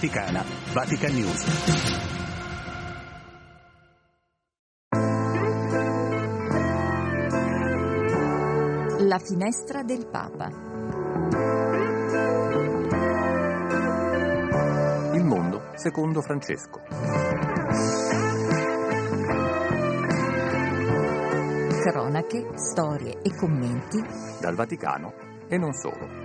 Vaticana, Vatican News. La finestra del Papa. Il mondo secondo Francesco. Cronache, storie e commenti Dal Vaticano e non solo.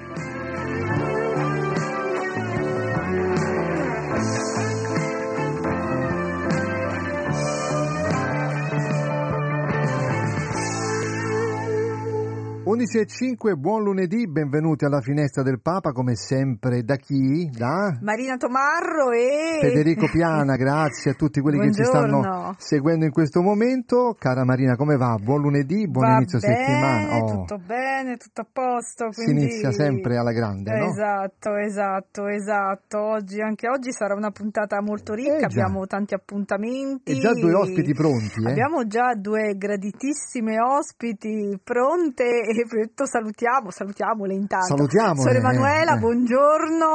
Undici e cinque, buon lunedì, benvenuti alla finestra del Papa, come sempre da chi? Da Marina Tomarro e Federico Piana, grazie a tutti quelli che ci stanno Buongiorno. seguendo in questo momento. Cara Marina, come va? Buon lunedì, buon Va inizio bene, settimana. Oh, Tutto bene, tutto a posto. si quindi- inizia sempre alla grande, no? Esatto, esatto, esatto. Oggi, anche oggi sarà una puntata molto ricca, Eh abbiamo tanti appuntamenti. E già due ospiti pronti, eh? Abbiamo già due graditissime ospiti pronte e detto salutiamo, salutiamole intanto. Salutiamole, Suor Emanuela, eh. buongiorno.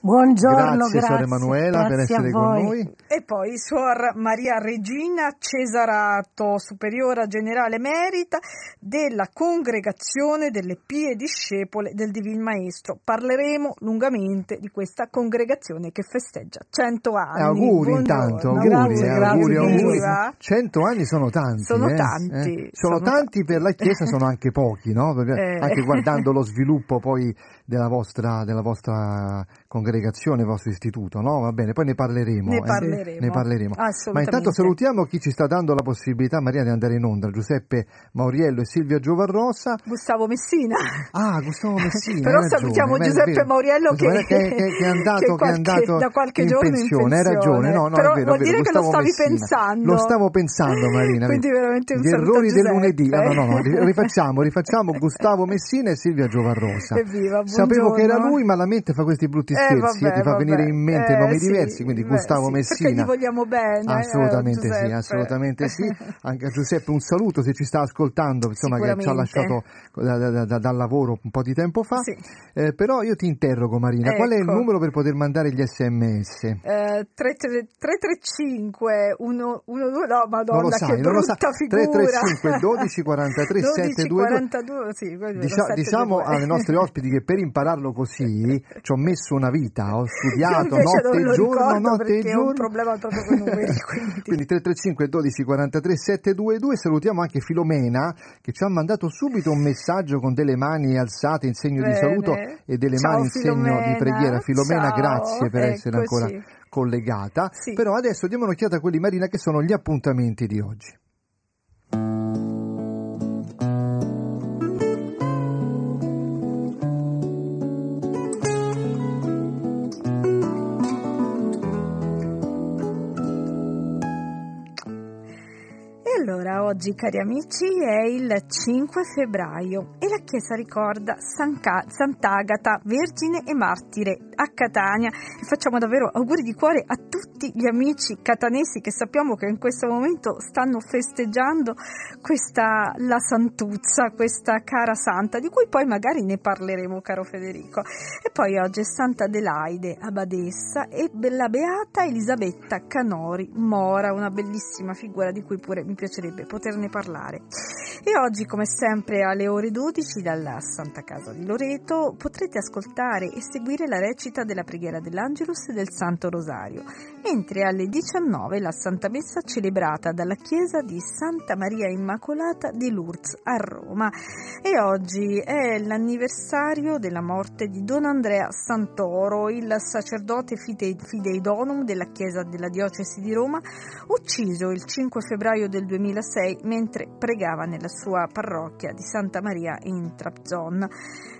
Buongiorno, Grazie, grazie, Suor Emanuela, per grazie a essere con voi. noi. E poi Suor Maria Regina Cesarato, superiora generale merita della congregazione delle pie discepole del Divin Maestro. Parleremo lungamente di questa congregazione che festeggia 100 Eh, anni. auguri Buongiorno. intanto, auguri, Grazie, eh, grazie, auguri, auguri. viva. Cento anni sono tanti. Sono eh, tanti, eh. Sono, sono tanti per la Chiesa, sono anche pochi, no? Perché Eh. Anche guardando lo sviluppo poi della vostra, della vostra congregazione, il vostro istituto, no? Va bene, poi ne parleremo. Ne eh. parleremo. Ne parleremo. Ma intanto salutiamo chi ci sta dando la possibilità, Maria, di andare in onda, Giuseppe Mauriello e Silvia Giovarrosa. Gustavo Messina. Ah, Gustavo Messina. Però ragione, salutiamo beh, è Giuseppe. Mauriello che, che, che- è andato, che che è qualche- andato da qualche in giorno pensione. in Hai ragione, no, no, Però è vero, vuol dire che lo Gustavo stavi Messina. pensando. Lo stavo pensando, Marina. Quindi veramente un Gli errori del lunedì. Ah, no, no, no, ri- rifacciamo, rifacciamo Gustavo Messina e Silvia Giovarrosa. Evviva, Sapevo che era lui, ma la mente fa questi brutti Eh, scherzi, eh, vabbè, ti fa vabbè. venire in mente Eh, nomi sì, diversi, quindi beh, Gustavo sì, Messina. Perché gli vogliamo bene. eh, Assolutamente sì, assolutamente sì. Anche a Giuseppe un saluto se ci sta ascoltando, insomma che ci ha lasciato da- da- da- dal lavoro un po' di tempo fa. Sì. Eh, però io ti interrogo Marina, qual è il Ecco. numero per poter mandare gli sms? Eh, 335 1, 1, 2, no madonna non lo sai, che non lo sai. figura 335 12 43 12 722 42 sì, quello Dicia- diciamo 722. ai nostri ospiti che per impararlo così ci ho messo una vita, ho studiato notte e giorno, notte e perché ho un giorno. problema proprio con numeri quindi, Quindi 335 12 43 722 salutiamo anche Filomena che ci ha mandato subito un messaggio con delle mani alzate in segno di Bene. saluto e delle Ciao, mani in segno di Filomena. preghiera. Filomena, Ciao, grazie per essere eccoci. ancora collegata. Sì. Però adesso diamo un'occhiata a quelli Marina che sono gli appuntamenti di oggi. Allora oggi cari amici è il 5 febbraio e la Chiesa ricorda San Ca- Sant'Agata, Vergine e Martire a Catania e facciamo davvero auguri di cuore a tutti gli amici catanesi che sappiamo che in questo momento stanno festeggiando questa la santuzza, questa cara santa di cui poi magari ne parleremo caro Federico. E poi oggi è Santa Adelaide, abbadessa e la beata Elisabetta Canori Mora, una bellissima figura di cui pure mi piacerebbe poterne parlare. E oggi, come sempre, alle ore 12 dalla Santa Casa di Loreto potrete ascoltare e seguire la recita della preghiera dell'Angelus e del Santo Rosario, mentre alle 19 la Santa Messa celebrata dalla chiesa di Santa Maria Immacolata di Lourdes a Roma. E oggi è l'anniversario della morte di Don Andrea Santoro, il sacerdote fide- fideidonum della chiesa della diocesi di Roma, ucciso il 5 febbraio del 2006 mentre pregava nella sua parrocchia di Santa Maria in Trabzon.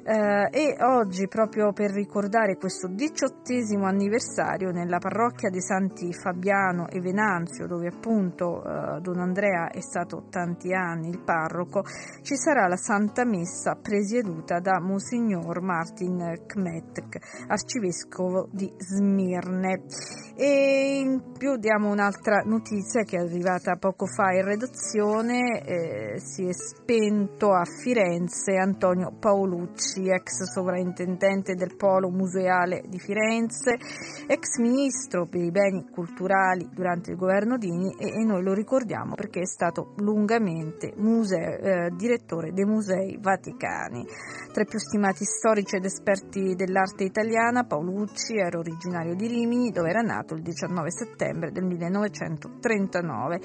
Eh, e oggi, proprio per ricordare questo diciottesimo anniversario, nella parrocchia dei Santi Fabiano e Venanzio, dove appunto eh, Don Andrea è stato tanti anni il parroco, ci sarà la Santa Messa presieduta da Monsignor Martin Kmetek, arcivescovo di Smirne. E in più diamo un'altra notizia che è arrivata poco fa in redazione, eh, si è spento a Firenze Antonio Paolucci, ex sovrintendente del Polo Museale di Firenze, ex ministro per i beni culturali durante il governo Dini e, e noi lo ricordiamo perché è stato lungamente museo, eh, direttore dei musei vaticani. Tra i più stimati storici ed esperti dell'arte italiana, Paolucci era originario di Rimini dove era nato il 19 settembre del 1939.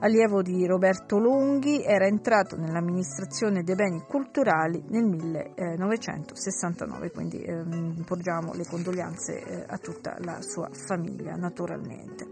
Allievo di Roberto Lunghi, era entrato nell'amministrazione dei beni culturali nel 1969, quindi eh, porgiamo le condoglianze eh, a tutta la sua famiglia naturalmente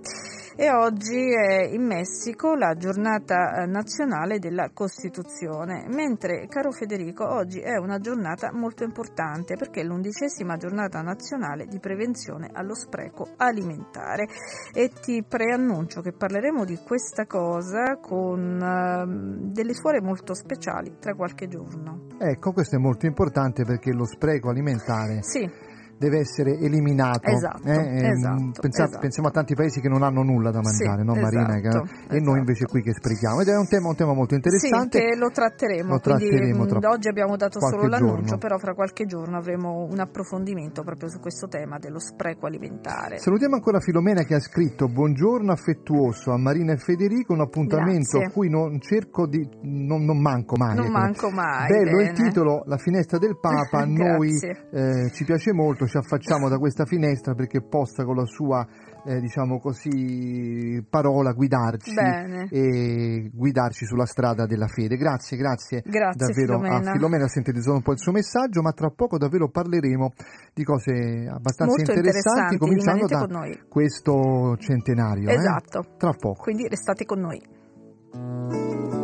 e oggi è in Messico la giornata eh, nazionale della Costituzione, mentre caro Federico oggi è una giornata molto importante perché è l'undicesima giornata nazionale di prevenzione allo spreco alimentare. E ti preannuncio che parleremo di questa cosa con uh, delle suore molto speciali tra qualche giorno. Ecco, questo è molto importante perché lo spreco alimentare sì deve essere eliminato. Esatto, eh? esatto, Pensa, esatto. Pensiamo a tanti paesi che non hanno nulla da mangiare, sì, no Marina? esatto, e noi invece qui che sprechiamo. Ed è un tema, un tema molto interessante. Sì, che lo tratteremo. Lo tratteremo quindi, oggi abbiamo dato solo l'annuncio, giorno. però fra qualche giorno avremo un approfondimento proprio su questo tema dello spreco alimentare. Salutiamo ancora Filomena che ha scritto buongiorno affettuoso a Marina e Federico, un appuntamento Grazie. a cui non cerco di non, non manco mai. Non ecco. manco mai. Bello bene. il titolo, La finestra del Papa, a noi eh, ci piace molto, ci affacciamo da questa finestra perché possa con la sua eh, diciamo così parola guidarci Bene. e guidarci sulla strada della fede. Grazie, grazie, Grazie, davvero Filomena. a Filomena, sintetizzato un po' il suo messaggio, ma tra poco davvero parleremo di cose abbastanza interessanti, interessanti, cominciando da questo centenario. eh? Esatto. Tra poco. Quindi restate con noi.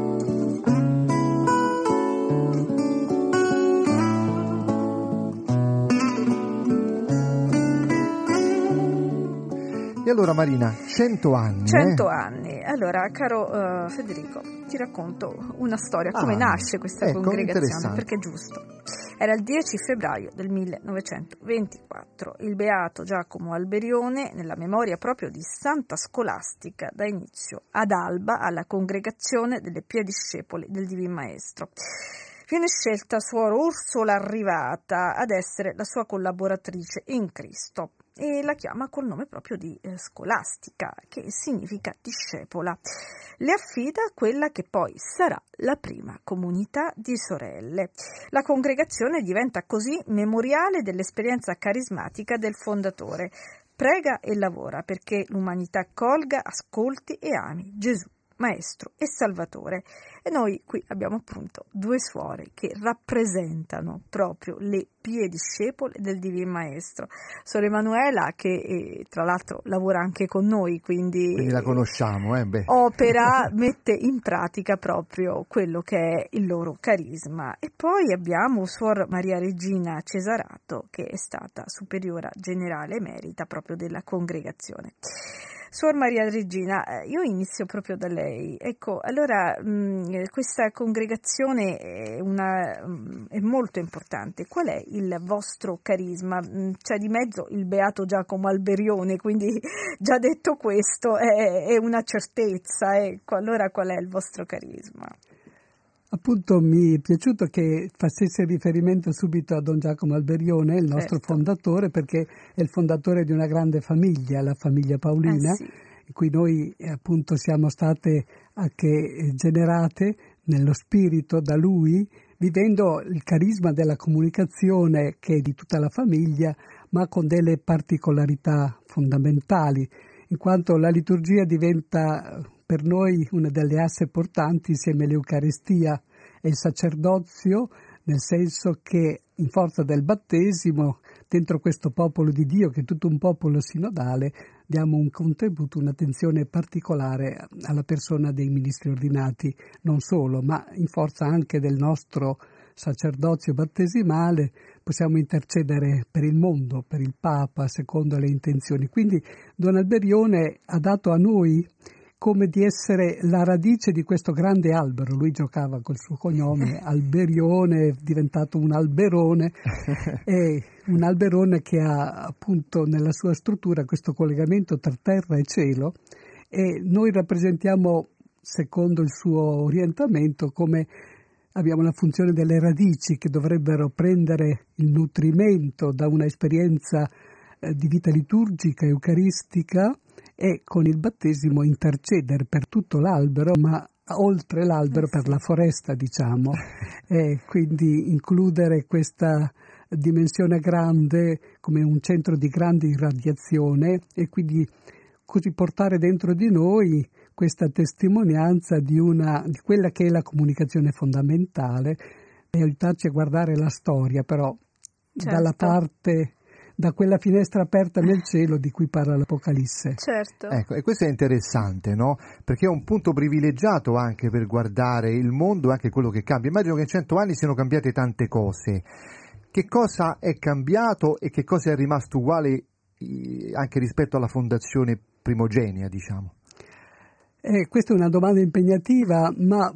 E allora Marina, 100 anni. 100 eh? anni. Allora, caro eh, Federico, ti racconto una storia, come Ah, nasce questa ecco, congregazione, perché è giusto. Era il 10 febbraio del 1924. Il beato Giacomo Alberione, nella memoria proprio di Santa Scolastica, dà inizio ad alba alla congregazione delle Pie Discepoli del Divin Maestro. Viene scelta suor Ursola Arrivata ad essere la sua collaboratrice in Cristo e la chiama col nome proprio di eh, Scolastica, che significa discepola. Le affida quella che poi sarà la prima comunità di sorelle. La congregazione diventa così memoriale dell'esperienza carismatica del fondatore. Prega e lavora perché l'umanità accolga, ascolti e ami Gesù, Maestro e Salvatore. E noi qui abbiamo appunto due suore che rappresentano proprio le pie discepole del Divin Maestro. Suor Emanuela, che eh, tra l'altro lavora anche con noi, quindi, Quindi la conosciamo, eh? Opera, mette in pratica proprio quello che è il loro carisma. E poi abbiamo Suor Maria Regina Cesarato, che è stata superiora generale emerita proprio della congregazione. Suor Maria Regina, eh, io inizio proprio da lei. Ecco, allora mh, questa congregazione è, una, mh, è molto importante. Qual è il vostro carisma? Mh, C'è di mezzo il beato Giacomo Alberione, quindi già detto questo è, è una certezza. Ecco, allora qual è il vostro carisma? Appunto mi è piaciuto che facesse riferimento subito a Don Giacomo Alberione, il nostro Certo. fondatore, perché è il fondatore di una grande famiglia, la famiglia Paolina, Eh sì. in cui noi appunto siamo state anche generate nello spirito da lui, vivendo il carisma della comunicazione che è di tutta la famiglia, ma con delle particolarità fondamentali, in quanto la liturgia diventa per noi una delle asse portanti insieme all'Eucaristia e il sacerdozio, nel senso che in forza del battesimo, dentro questo popolo di Dio, che è tutto un popolo sinodale, diamo un contributo, un'attenzione particolare alla persona dei ministri ordinati, non solo, ma in forza anche del nostro sacerdozio battesimale possiamo intercedere per il mondo, per il Papa, secondo le intenzioni. Quindi Don Alberione ha dato a noi come di essere la radice di questo grande albero. Lui giocava col suo cognome Alberione, è diventato un alberone, e un alberone che ha appunto nella sua struttura questo collegamento tra terra e cielo e noi rappresentiamo, secondo il suo orientamento, come abbiamo la funzione delle radici che dovrebbero prendere il nutrimento da una esperienza eh, di vita liturgica, eucaristica e con il battesimo intercedere per tutto l'albero, ma oltre l'albero per la foresta, diciamo, e quindi includere questa dimensione grande come un centro di grande irradiazione e quindi così portare dentro di noi questa testimonianza di, una, di quella che è la comunicazione fondamentale e aiutarci a guardare la storia, però certo. dalla parte da quella finestra aperta nel cielo di cui parla l'Apocalisse. Certo. Ecco, e questo è interessante, no? Perché è un punto privilegiato anche per guardare il mondo e anche quello che cambia. Immagino che in cento anni siano cambiate tante cose. Che cosa è cambiato e che cosa è rimasto uguale anche rispetto alla fondazione primogenia, diciamo? Eh, questa è una domanda impegnativa, ma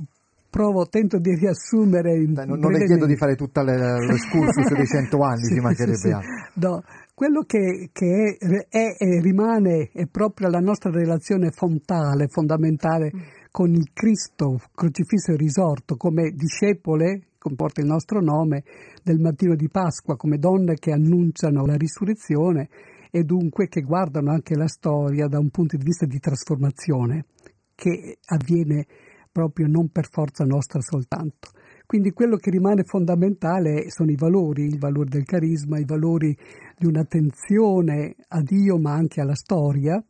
provo, tento di riassumere. In Dai, non, non le chiedo di fare tutta l'escursus dei cento anni, sì, ci mancherebbe sì, altro. No, quello che, che è, è, e rimane è proprio la nostra relazione fontale, fondamentale mm. con il Cristo crocifisso e risorto come discepole, comporta il nostro nome, del mattino di Pasqua, come donne che annunciano la risurrezione e dunque che guardano anche la storia da un punto di vista di trasformazione che avviene proprio non per forza nostra soltanto. Quindi quello che rimane fondamentale sono i valori, il valore del carisma, i valori di un'attenzione a Dio ma anche alla storia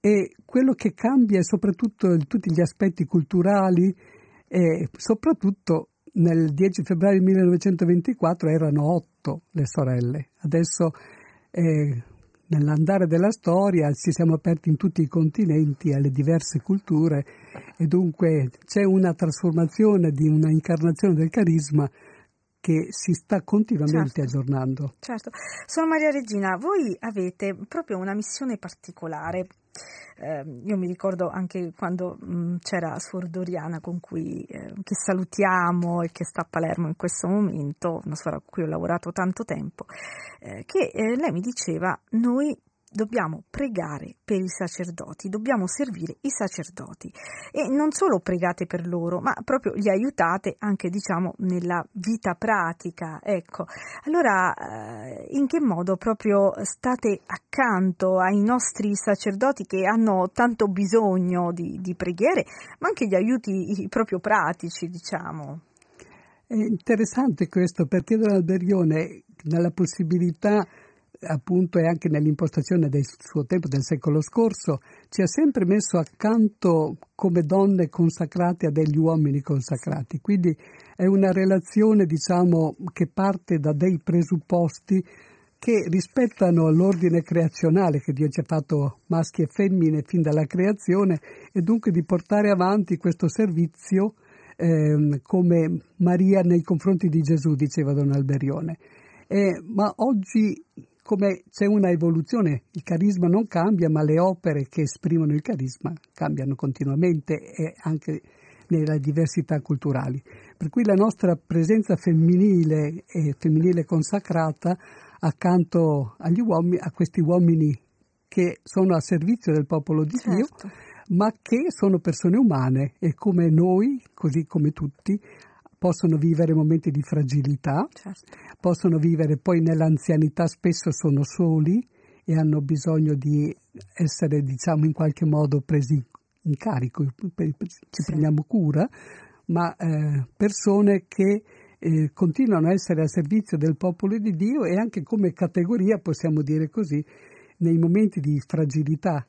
e quello che cambia è soprattutto tutti gli aspetti culturali e soprattutto nel 10 febbraio 1924 erano otto le sorelle, adesso eh, nell'andare della storia ci siamo aperti in tutti i continenti alle diverse culture e dunque c'è una trasformazione di una incarnazione del carisma che si sta continuamente certo, aggiornando. Certo. Sono Maria Regina, voi avete proprio una missione particolare. Eh, io mi ricordo anche quando mh, mm, c'era Suor Doriana con cui eh, che salutiamo e che sta a Palermo in questo momento, una suora con cui ho lavorato tanto tempo, eh, che eh, lei mi diceva noi dobbiamo pregare per i sacerdoti, dobbiamo servire i sacerdoti e non solo pregate per loro, ma proprio li aiutate anche diciamo nella vita pratica. Ecco, allora eh, in che modo proprio state accanto ai nostri sacerdoti che hanno tanto bisogno di, di preghiere, ma anche di aiuti proprio pratici, diciamo? È interessante questo perché Don Alberione nella possibilità appunto e anche nell'impostazione del suo tempo, del secolo scorso, ci ha sempre messo accanto come donne consacrate a degli uomini consacrati. Quindi è una relazione, diciamo, che parte da dei presupposti che rispettano l'ordine creazionale che Dio ci ha fatto maschi e femmine fin dalla creazione e dunque di portare avanti questo servizio eh, come Maria nei confronti di Gesù, diceva Don Alberione. Eh, ma oggi come c'è una evoluzione, il carisma non cambia, ma le opere che esprimono il carisma cambiano continuamente e anche nelle diversità culturali. Per cui la nostra presenza femminile e femminile consacrata accanto agli uomini, a questi uomini che sono a servizio del popolo di certo. Dio, ma che sono persone umane e come noi, così come tutti, possono vivere momenti di fragilità, certo. possono vivere poi nell'anzianità, spesso sono soli e hanno bisogno di essere, diciamo, in qualche modo presi in carico, ci prendiamo cura, ma eh, persone che eh, continuano a essere a servizio del popolo di Dio e anche come categoria, possiamo dire così, nei momenti di fragilità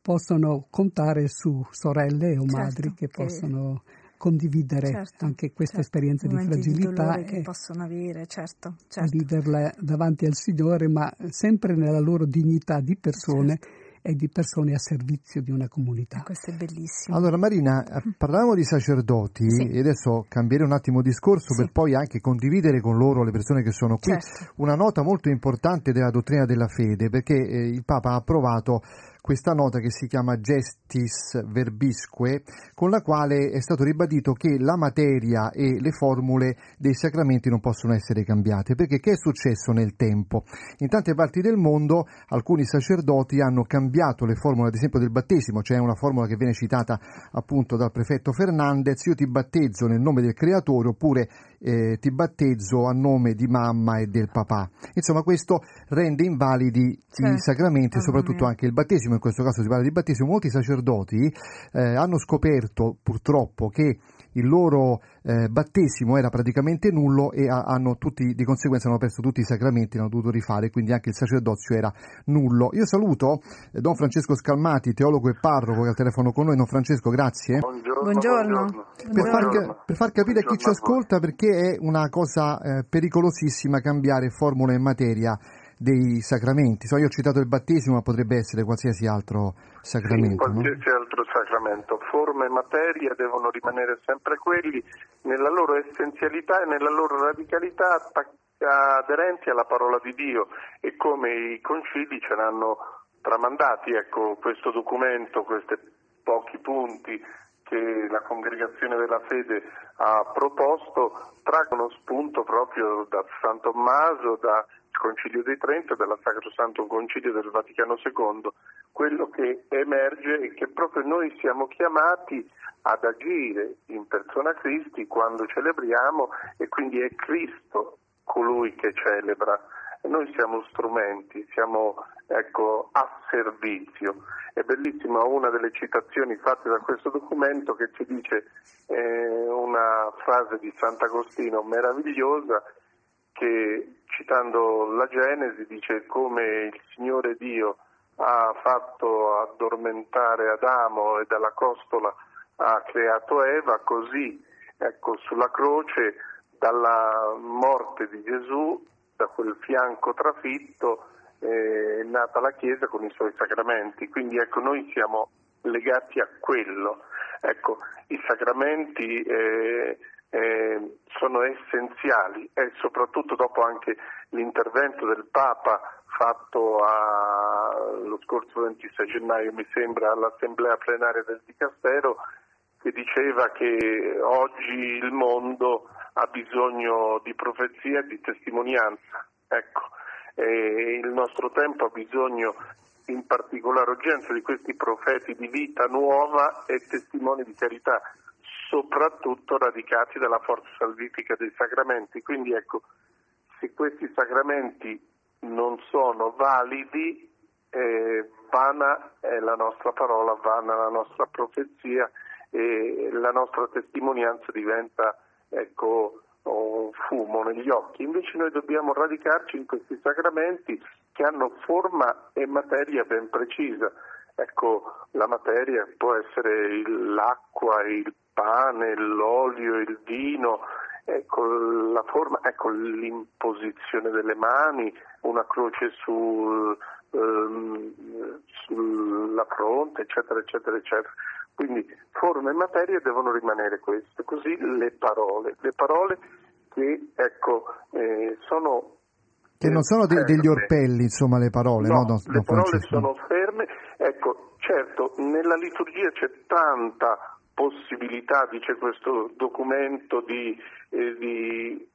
possono contare su sorelle o certo, madri che, che possono condividere certo, anche questa certo, esperienza di fragilità di che possono avere, certo, certo. viverla davanti al Signore, ma sempre nella loro dignità di persone certo. e di persone a servizio di una comunità. Questo è bellissimo. Allora Marina, mm. parlavamo di sacerdoti sì. e adesso cambierei un attimo discorso sì. per poi anche condividere con loro, le persone che sono qui, certo. una nota molto importante della dottrina della fede, perché eh, il Papa ha approvato questa nota che si chiama Gestis Verbisque, con la quale è stato ribadito che la materia e le formule dei sacramenti non possono essere cambiate, perché che è successo nel tempo? In tante parti del mondo alcuni sacerdoti hanno cambiato le formule, ad esempio del battesimo, c'è una formula che viene citata appunto dal prefetto Fernandez, io ti battezzo nel nome del creatore oppure eh, ti battezzo a nome di mamma e del papà. Insomma, questo rende invalidi certo. i sacramenti, e soprattutto anche il battesimo, in questo caso si parla di battesimo. Molti sacerdoti eh, hanno scoperto purtroppo che il loro eh, battesimo era praticamente nullo e hanno tutti, di conseguenza hanno perso tutti i sacramenti, hanno dovuto rifare, quindi anche il sacerdozio era nullo. Io saluto eh, Don Francesco Scalmati, teologo e parroco che al telefono con noi. Don Francesco, grazie. Buongiorno. buongiorno. Per, far, per, far, capire a chi ci ascolta perché è una cosa eh, pericolosissima cambiare formula in materia dei sacramenti. So, io ho citato il battesimo, ma potrebbe essere qualsiasi altro sacramento. Sì, qualsiasi no? altro sacramento. Forma e materia devono rimanere sempre quelli nella loro essenzialità e nella loro radicalità aderenti alla parola di Dio e come i concili ce l'hanno tramandati. Ecco, questo documento, questi pochi punti che la Congregazione della Fede ha proposto traggono spunto proprio da San Tommaso, da Concilio dei Trento dalla Sacro Santo Concilio del Vaticano II, quello che emerge è che proprio noi siamo chiamati ad agire in persona Cristi quando celebriamo e quindi è Cristo colui che celebra. Noi siamo strumenti, siamo ecco, a servizio. È bellissima una delle citazioni fatte da questo documento che ci dice eh, una frase di Sant'Agostino meravigliosa che citando la Genesi dice come il Signore Dio ha fatto addormentare Adamo e dalla costola ha creato Eva, così ecco, sulla croce dalla morte di Gesù, da quel fianco trafitto, è nata la Chiesa con i suoi sacramenti. Quindi ecco, noi siamo legati a quello. Ecco, I sacramenti eh, eh, sono essenziali e soprattutto dopo anche l'intervento del Papa fatto a, lo scorso 26 gennaio, mi sembra, all'assemblea plenaria del Dicastero, che diceva che oggi il mondo ha bisogno di profezia e di testimonianza. Ecco, e il nostro tempo ha bisogno in particolare urgenza di questi profeti di vita nuova e testimoni di carità soprattutto radicati dalla forza salvifica dei sacramenti. Quindi ecco, se questi sacramenti non sono validi, eh, vana è la nostra parola, vana la nostra profezia e la nostra testimonianza diventa ecco, oh, fumo negli occhi. Invece noi dobbiamo radicarci in questi sacramenti che hanno forma e materia ben precisa. Ecco, la materia può essere l'acqua, il pane, l'olio, il vino, ecco, la forma, ecco, l'imposizione delle mani, una croce sul, ehm, sulla fronte, eccetera, eccetera, eccetera. Quindi forma e materia devono rimanere queste, così le parole, le parole che ecco, eh, sono che non sono de- degli orpelli, insomma, le parole, no? no? no le parole sono ferme. Ecco, certo, nella liturgia c'è tanta possibilità, dice questo documento, di, eh, di,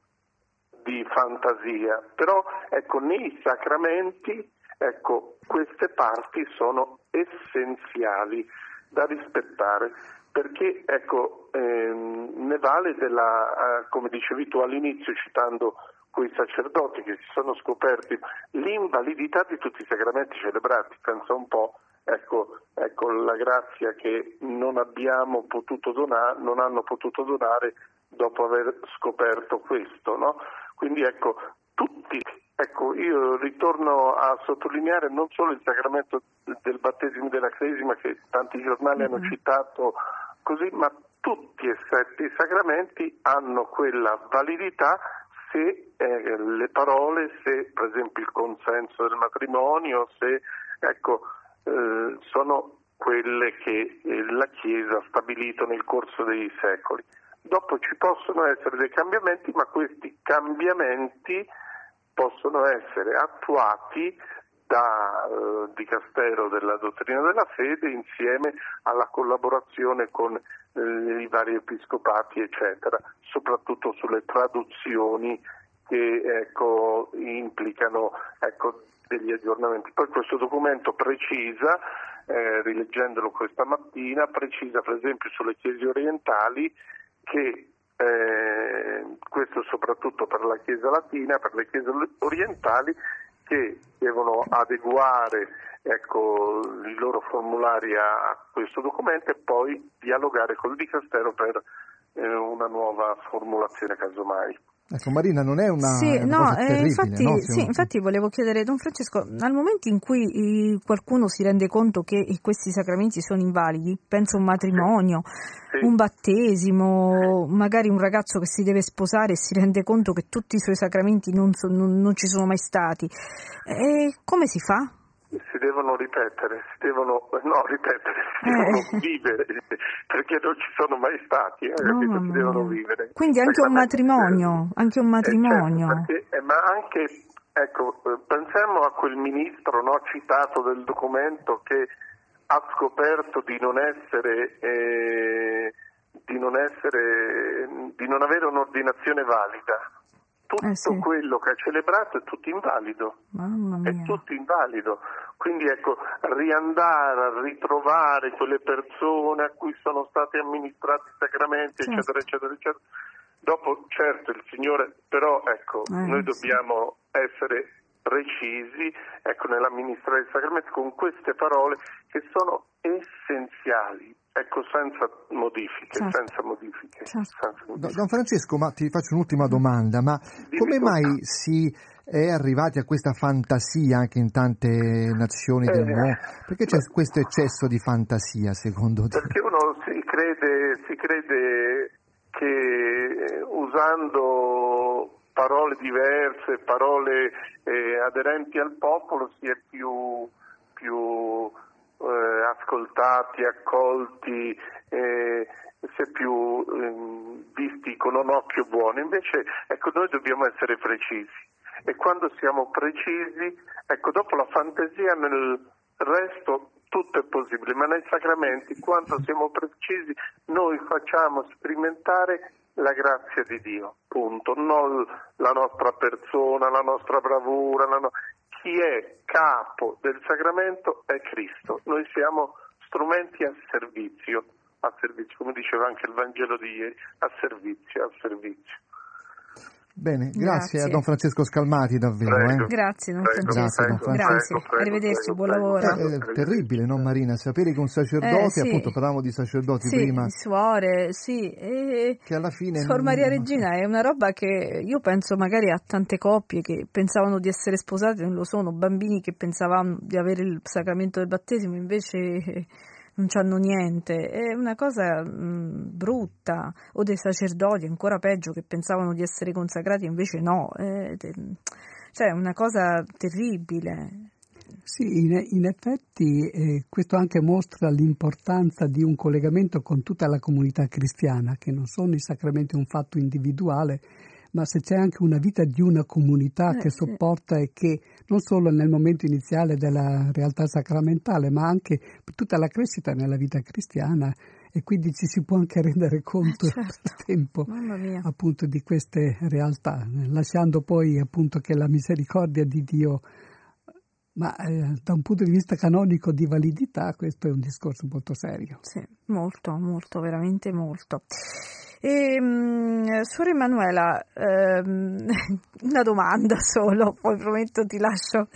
di, fantasia, però ecco, nei sacramenti ecco, queste parti sono essenziali da rispettare perché ecco, ehm, ne vale della, eh, come dicevi tu all'inizio citando quei sacerdoti che si sono scoperti l'invalidità di tutti i sacramenti celebrati, pensa un po' Ecco, ecco, la grazia che non abbiamo potuto donare, non hanno potuto donare dopo aver scoperto questo. No? Quindi ecco, tutti, ecco, io ritorno a sottolineare non solo il sacramento del battesimo della Cresima che tanti giornali mm-hmm. hanno citato così, ma tutti e sette i sacramenti hanno quella validità se eh, le parole, se per esempio il consenso del matrimonio, se ecco, eh, sono quelle che eh, la Chiesa ha stabilito nel corso dei secoli. Dopo ci possono essere dei cambiamenti, ma questi cambiamenti possono essere attuati dal Dicastero della Dottrina della Fede insieme alla collaborazione con eh, i vari episcopati, eccetera, soprattutto sulle traduzioni che ecco, implicano ecco, degli aggiornamenti. Poi questo documento precisa, eh, rileggendolo questa mattina, precisa per esempio sulle chiese orientali che eh, questo soprattutto per la Chiesa latina, per le chiese orientali, che devono adeguare ecco, i loro formulari a questo documento e poi dialogare col Dicastero per eh, una nuova formulazione casomai. Ecco, Marina, non è una, sì, è una no, cosa eh, infatti, no? sì, infatti volevo chiedere, Don Francesco, al momento in cui eh, qualcuno si rende conto che questi sacramenti sono invalidi, penso a un matrimonio, Sì. un battesimo, magari un ragazzo che si deve sposare e si rende conto che tutti i suoi sacramenti non, so- non- non ci sono mai stati, eh, come si fa? Si devono ripetere, si devono, no, ripetere, si Eh. devono vivere, perché non ci sono mai stati, eh, capito? mamma si devono vivere. Quindi anche un matrimonio, anche un eh, matrimonio. certo, perché- eh, ma anche, ecco, pensiamo a quel ministro no, citato del documento che ha scoperto di non essere, eh, di non essere, di non avere un'ordinazione valida. Tutto Eh, sì. quello che ha celebrato è tutto invalido è tutto invalido. Quindi ecco, riandare a ritrovare quelle persone a cui sono stati amministrati i sacramenti, Certo. eccetera, eccetera, eccetera. Dopo, certo, il Signore, però ecco, Eh, noi sì. dobbiamo essere precisi ecco, nell'amministrare i sacramenti con queste parole che sono essenziali, ecco, senza modifiche, Certo. senza modifiche. Certo. senza Do- modifiche. Don Francesco, ma ti faccio un'ultima domanda, ma come tutto. mai si è arrivati a questa fantasia anche in tante nazioni del Eh, mondo? Perché c'è questo eccesso di fantasia secondo te? Perché uno si crede, si crede che eh, usando parole diverse, parole eh, aderenti al popolo si è più, più eh, ascoltati, accolti, eh, è più ehm, visti con un occhio buono. Invece ecco, noi dobbiamo essere precisi. E quando siamo precisi, ecco, dopo la fantasia nel resto tutto è possibile, ma nei sacramenti, quando siamo precisi, noi facciamo sperimentare la grazia di Dio, punto, non la nostra persona, la nostra bravura, la no- chi è capo del sacramento è Cristo, noi siamo strumenti a servizio, a servizio, come diceva anche il Vangelo di ieri, a servizio, a servizio. Bene, grazie, Grazie. a Don Francesco Scalmati davvero. Prego. eh. Grazie, don Francesco. prego, prego, Grazie. Arrivederci, prego, buon lavoro. prego. È terribile, no Marina? Sapere che un sacerdote, Eh, sì. appunto parlavamo di sacerdoti Sì, prima, suore, sì. E... che alla fine... Suor non- Maria Regina è una roba che io penso magari a tante coppie che pensavano di essere sposate, non lo sono, bambini che pensavano di avere il sacramento del battesimo, invece eh, non c'hanno niente. È una cosa mh, brutta. O dei sacerdoti, ancora peggio, che pensavano di essere consacrati, invece no. È te- cioè, è una cosa terribile. Sì, in, in effetti eh, questo anche mostra l'importanza di un collegamento con tutta la comunità cristiana, che non sono i sacramenti un fatto individuale, ma se c'è anche una vita di una comunità Eh, che sì. sopporta e che non solo nel momento iniziale della realtà sacramentale, ma anche per tutta la crescita nella vita cristiana e quindi ci si può anche rendere conto certo. per tempo appunto di queste realtà, lasciando poi appunto che la misericordia di Dio, ma eh, da un punto di vista canonico di validità questo è un discorso molto serio. Sì, molto, molto, veramente molto. E, mh, Suor Emanuela, ehm, una domanda solo, poi prometto ti lascio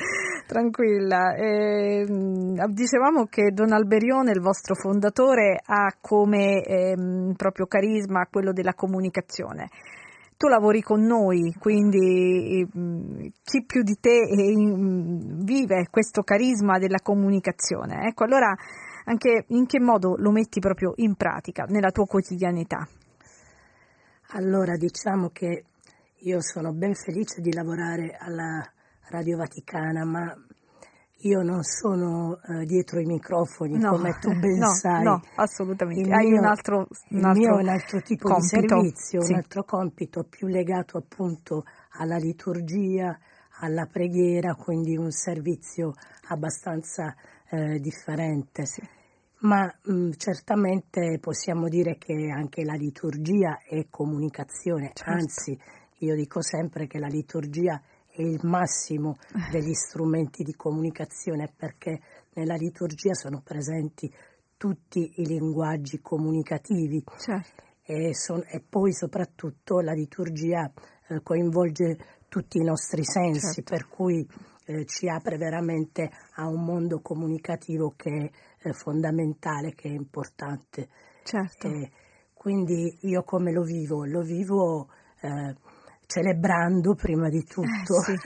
tranquilla. Ehm, dicevamo che Don Alberione, il vostro fondatore, ha come ehm, proprio carisma quello della comunicazione. Tu lavori con noi, quindi mh, chi più di te eh, vive questo carisma della comunicazione? Ecco, allora anche in che modo lo metti proprio in pratica nella tua quotidianità? Allora diciamo che io sono ben felice di lavorare alla Radio Vaticana, ma io non sono eh, dietro i microfoni come tu ben no, sai. no, assolutamente. Il Hai mio- un altro, un altro mio è un altro tipo compito. di servizio, Sì. un altro compito più legato appunto alla liturgia, alla preghiera, quindi un servizio abbastanza eh, differente. Sì. Ma mh, mm, certamente possiamo dire che anche la liturgia è comunicazione, certo. anzi io dico sempre che la liturgia è il massimo degli strumenti di comunicazione perché nella liturgia sono presenti tutti i linguaggi comunicativi certo. e, son, e, poi soprattutto la liturgia eh, coinvolge tutti i nostri sensi, certo. per cui eh, ci apre veramente a un mondo comunicativo che fondamentale, che è importante. Certo. quindi io come lo vivo? Lo vivo eh, celebrando prima di tutto, eh,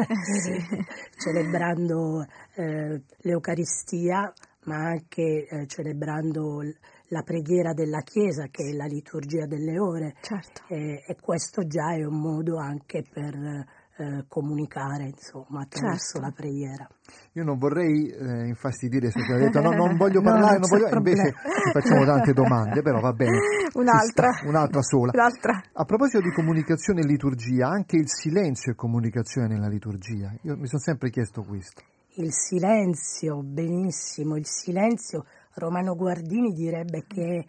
sì, sì. celebrando eh, l'Eucaristia, ma anche eh, celebrando la preghiera della Chiesa, che è la liturgia delle ore. Certo. e questo già è un modo anche per eh, comunicare insomma, attraverso certo. la preghiera. Io non vorrei eh, infastidire se ha detto no, non voglio parlare, no, non voglio... invece ti facciamo tante domande, però va bene. Un'altra. Un'altra sola. L'altra. A proposito di comunicazione e liturgia, anche il silenzio è comunicazione nella liturgia. Io mi sono sempre chiesto questo. Il silenzio, benissimo, il silenzio, Romano Guardini direbbe che è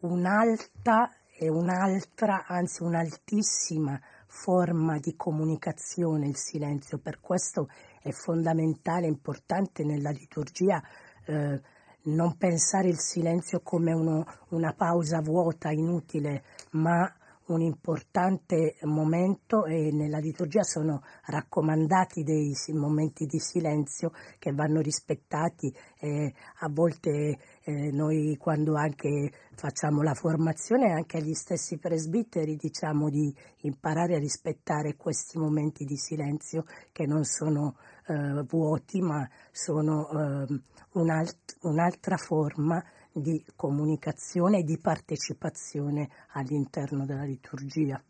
un'alta e un'altra, anzi un'altissima forma di comunicazione il silenzio, per questo è fondamentale, importante nella liturgia eh, non pensare il silenzio come uno, una pausa vuota, inutile, ma un importante momento. E nella liturgia sono raccomandati dei momenti di silenzio che vanno rispettati e a volte eh, noi quando anche facciamo la formazione anche agli stessi presbiteri diciamo di imparare a rispettare questi momenti di silenzio che non sono eh, vuoti ma sono eh, un'alt- un'altra forma di comunicazione e di partecipazione all'interno della liturgia.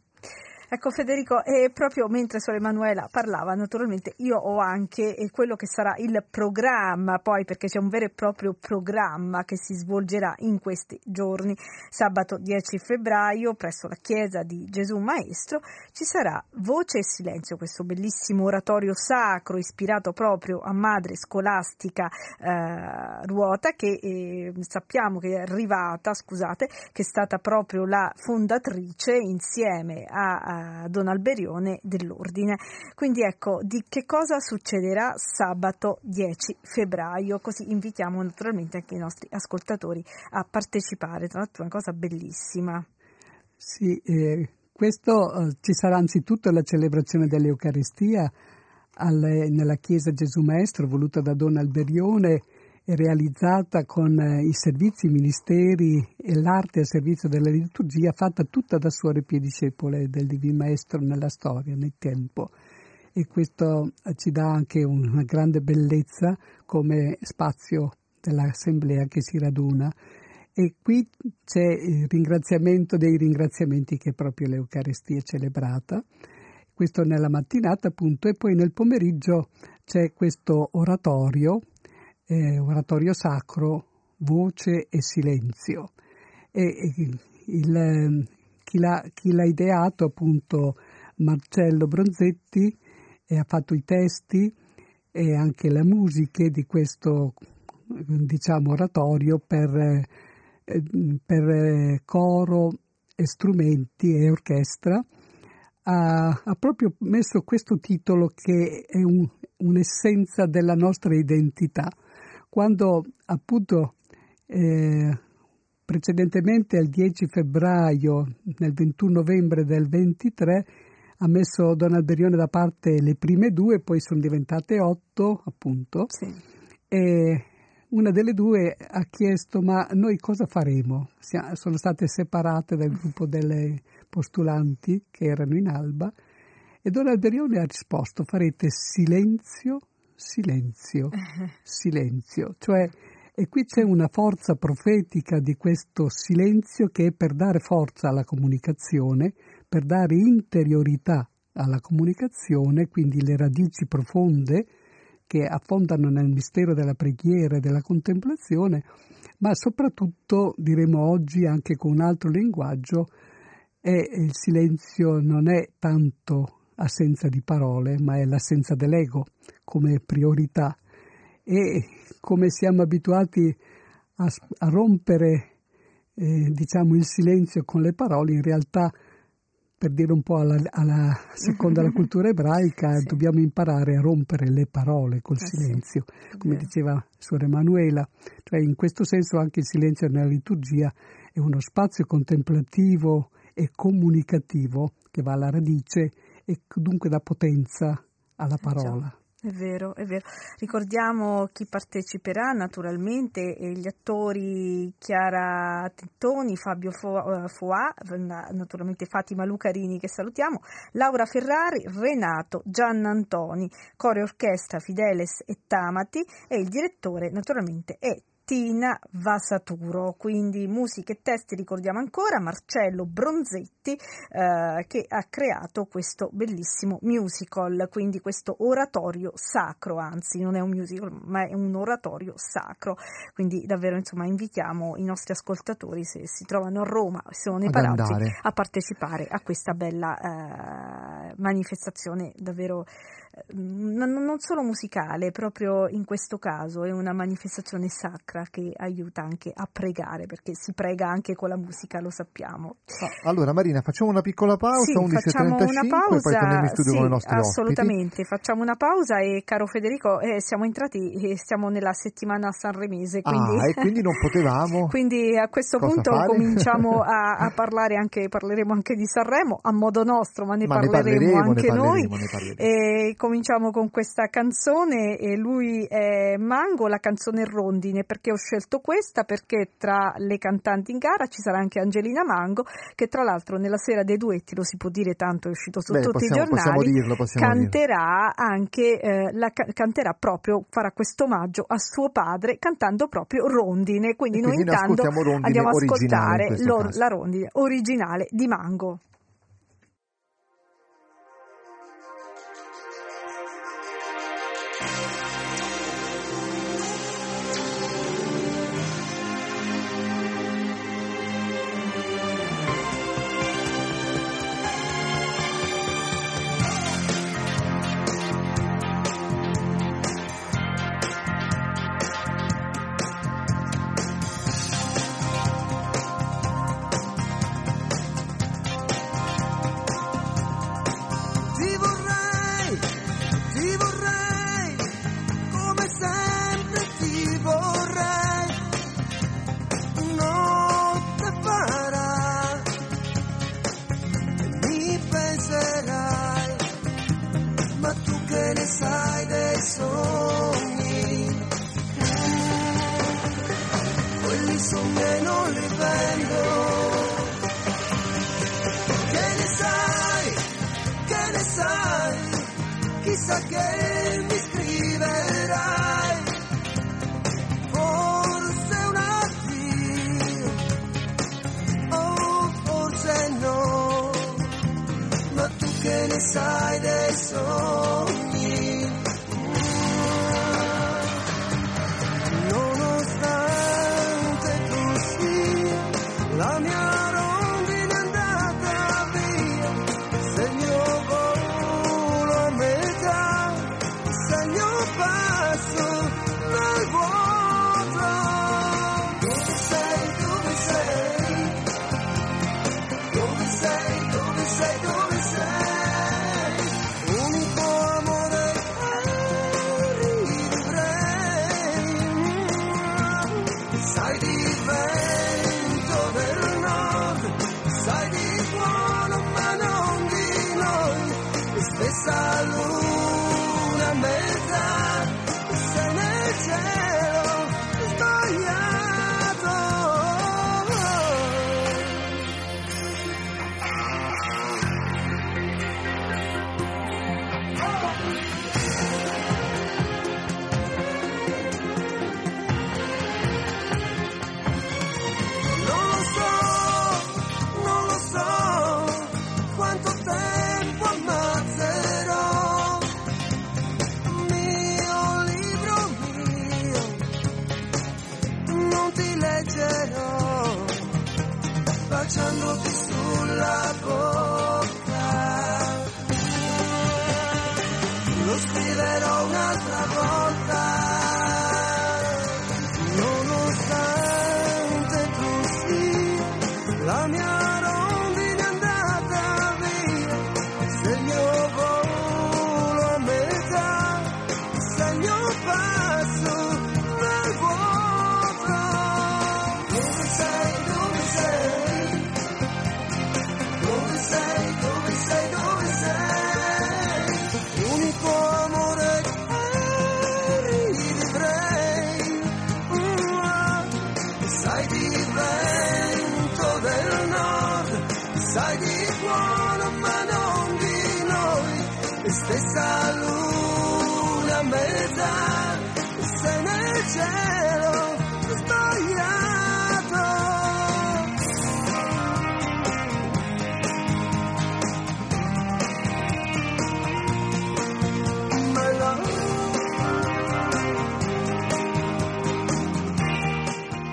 Ecco Federico, e proprio mentre Sor Emanuela parlava, naturalmente io ho anche quello che sarà il programma, poi perché c'è un vero e proprio programma che si svolgerà in questi giorni. Sabato 10 febbraio, presso la chiesa di Gesù Maestro, ci sarà Voce e Silenzio, questo bellissimo oratorio sacro ispirato proprio a madre scolastica eh, Ruota, che eh, sappiamo che è arrivata, scusate, che è stata proprio la fondatrice insieme a Don Alberione dell'Ordine. Quindi ecco, di che cosa succederà sabato 10 febbraio, così invitiamo naturalmente anche i nostri ascoltatori a partecipare, tra l'altro è una cosa bellissima. Sì, eh, questo eh, ci sarà anzitutto la celebrazione dell'Eucaristia alle, nella Chiesa Gesù Maestro voluta da Don Alberione realizzata con eh, i servizi, i ministeri e l'arte a servizio della liturgia, fatta tutta da suore piediscepole del Divin Maestro nella storia, nel tempo. E questo eh, ci dà anche una grande bellezza come spazio dell'assemblea che si raduna. E qui c'è il ringraziamento dei ringraziamenti che è proprio l'Eucaristia celebrata. Questo nella mattinata appunto e poi nel pomeriggio c'è questo oratorio eh, oratorio sacro, voce e silenzio. E, il, il, chi, l'ha, chi, l'ha, ideato appunto Marcello Bronzetti e ha fatto i testi e anche le musiche di questo diciamo oratorio per, per coro e strumenti e orchestra ha, ha, proprio messo questo titolo che è un, un'essenza della nostra identità quando appunto eh, precedentemente al 10 febbraio, nel 21 novembre del 23, ha messo Don Alberione da parte le prime due, poi sono diventate otto, appunto. Sì. E una delle due ha chiesto: Ma noi cosa faremo? Sono state separate dal gruppo delle postulanti che erano in alba. E Don Alberione ha risposto: Farete silenzio silenzio, silenzio, cioè e qui c'è una forza profetica di questo silenzio che è per dare forza alla comunicazione, per dare interiorità alla comunicazione, quindi le radici profonde che affondano nel mistero della preghiera e della contemplazione, ma soprattutto, diremo oggi anche con un altro linguaggio, è, il silenzio non è tanto assenza di parole, ma è l'assenza dell'ego come priorità. E come siamo abituati a, a rompere eh, diciamo il silenzio con le parole, in realtà per dire un po' alla, alla seconda la cultura ebraica, sì. dobbiamo imparare a rompere le parole col eh silenzio, sì. come diceva Suor Emanuela. Cioè, in questo senso anche il silenzio nella liturgia è uno spazio contemplativo e comunicativo che va alla radice e dunque dà potenza alla eh parola. È vero, è vero. Ricordiamo chi parteciperà naturalmente, gli attori Chiara Tettoni, Fabio Foà, eh, naturalmente Fatima Lucarini che salutiamo, Laura Ferrari, Renato, Gianna Antoni, Core Orchestra Fideles e Tamati e il direttore naturalmente è Tina Vasaturo, quindi musica e testi ricordiamo ancora. Marcello Bronzetti eh, che ha creato questo bellissimo musical, quindi questo oratorio sacro, anzi non è un musical ma è un oratorio sacro, quindi davvero insomma invitiamo i nostri ascoltatori se si trovano a Roma o sono nei palazzi a partecipare a questa bella eh, manifestazione davvero non solo musicale, proprio in questo caso è una manifestazione sacra che aiuta anche a pregare, perché si prega anche con la musica, lo sappiamo. Ah, allora Marina, facciamo una piccola pausa, sì, 11.35 facciamo una pausa, poi torniamo in studio sì, con i nostri assolutamente, ospiti. facciamo una pausa e caro Federico, eh, siamo entrati e siamo nella settimana sanremese, quindi, ah, e quindi non potevamo. quindi a questo punto fare? cominciamo a, a, parlare anche, parleremo anche di Sanremo, a modo nostro, ma ne, ma parleremo, ne parleremo anche ne noi. parleremo, E cominciamo con questa canzone e lui è Mango, la canzone Rondine, perché ho scelto questa? Perché tra le cantanti in gara ci sarà anche Angelina Mango, che tra l'altro nella sera dei duetti, lo si può dire tanto, è uscito su Beh, tutti possiamo, i giornali, dirlo, canterà dirlo. anche, eh, la, canterà proprio, farà questo omaggio a suo padre cantando proprio Rondine, quindi e noi quindi intanto andiamo a ascoltare la rondine originale di Mango.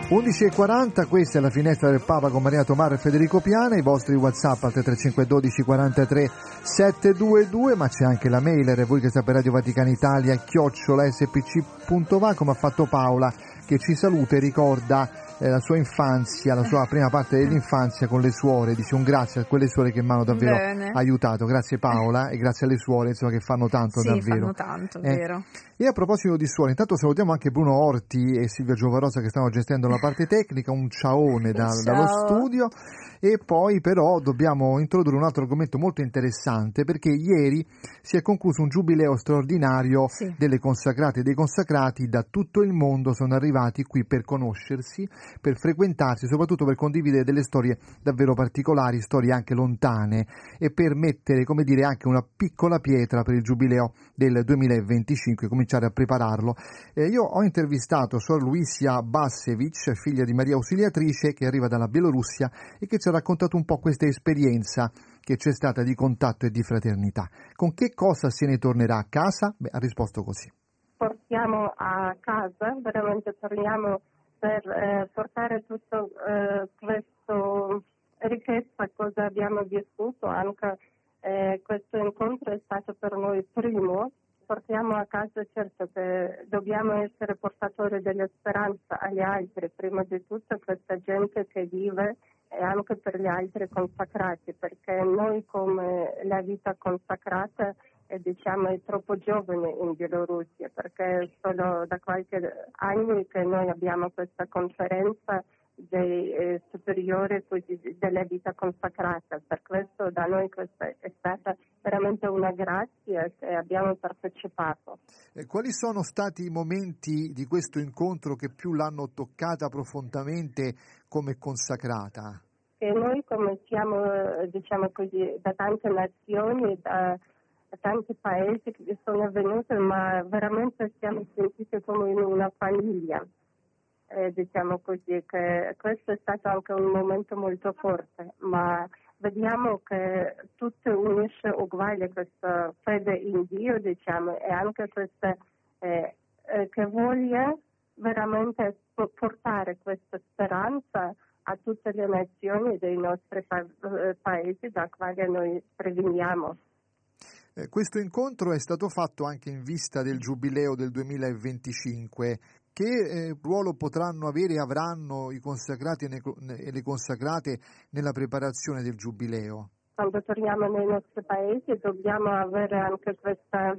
11.40, questa è la finestra del Papa con Maria Tomaro e Federico Piana, i vostri Whatsapp al 3512 43 722, ma c'è anche la mailer, voi che sapete Radio Vaticana Italia, chiocciola spc.va, come ha fatto Paola, che ci saluta e ricorda eh, la sua infanzia, la sua prima parte dell'infanzia con le suore, dice un grazie a quelle suore che mi hanno davvero Bene. aiutato, grazie Paola e grazie alle suore insomma, che fanno tanto Sì, davvero. fanno tanto, Eh, vero. E a proposito di suore, intanto salutiamo anche Bruno Orti e Silvia Giovarosa che stanno gestendo la parte tecnica, un ciaone da- Ciao. dallo studio e poi però dobbiamo introdurre un altro argomento molto interessante perché ieri si è concluso un giubileo straordinario Sì. delle consacrate e dei consacrati da tutto il mondo sono arrivati qui per conoscersi, per frequentarsi, soprattutto per condividere delle storie davvero particolari, storie anche lontane e per mettere, come dire, anche una piccola pietra per il giubileo del 2025, cominciare a prepararlo. Eh, io ho intervistato Sor Luisia Bassevic, figlia di Maria Ausiliatrice, che arriva dalla Bielorussia e che ci ha raccontato un po' questa esperienza che c'è stata di contatto e di fraternità. Con che cosa se ne tornerà a casa? Beh, ha risposto così. portiamo a casa, veramente torniamo per eh, portare tutto eh, questo ricchezza cosa abbiamo vissuto, anche eh, questo incontro è stato per noi primo. Portiamo a casa certo che dobbiamo essere portatori della speranza agli altri, prima di tutto questa gente che vive e anche per gli altri consacrati, perché noi come la vita consacrata eh, diciamo è troppo giovane in Bielorussia, perché solo da qualche anno che noi abbiamo questa conferenza dei eh, superiori così, della vita consacrata, per questo da noi questa è stata veramente una grazia che abbiamo partecipato. Eh, quali sono stati i momenti di questo incontro che più l'hanno toccata profondamente come consacrata? che noi come siamo diciamo così da tante nazioni, da, da tanti paesi che sono venuti, ma veramente siamo sentiti come in una famiglia. Eh, diciamo così che questo è stato anche un momento molto forte, ma vediamo che tutto unisce uguale questa fede in Dio, diciamo, e anche questa eh, eh, che voglia veramente po- portare questa speranza a tutte le nazioni dei nostri pa- eh, paesi da quali noi preveniamo. Eh, questo incontro è stato fatto anche in vista del giubileo del 2025. Che eh, ruolo potranno avere e avranno i consacrati e, le consacrate nella preparazione del giubileo? Quando torniamo nei nostri paesi dobbiamo avere anche questa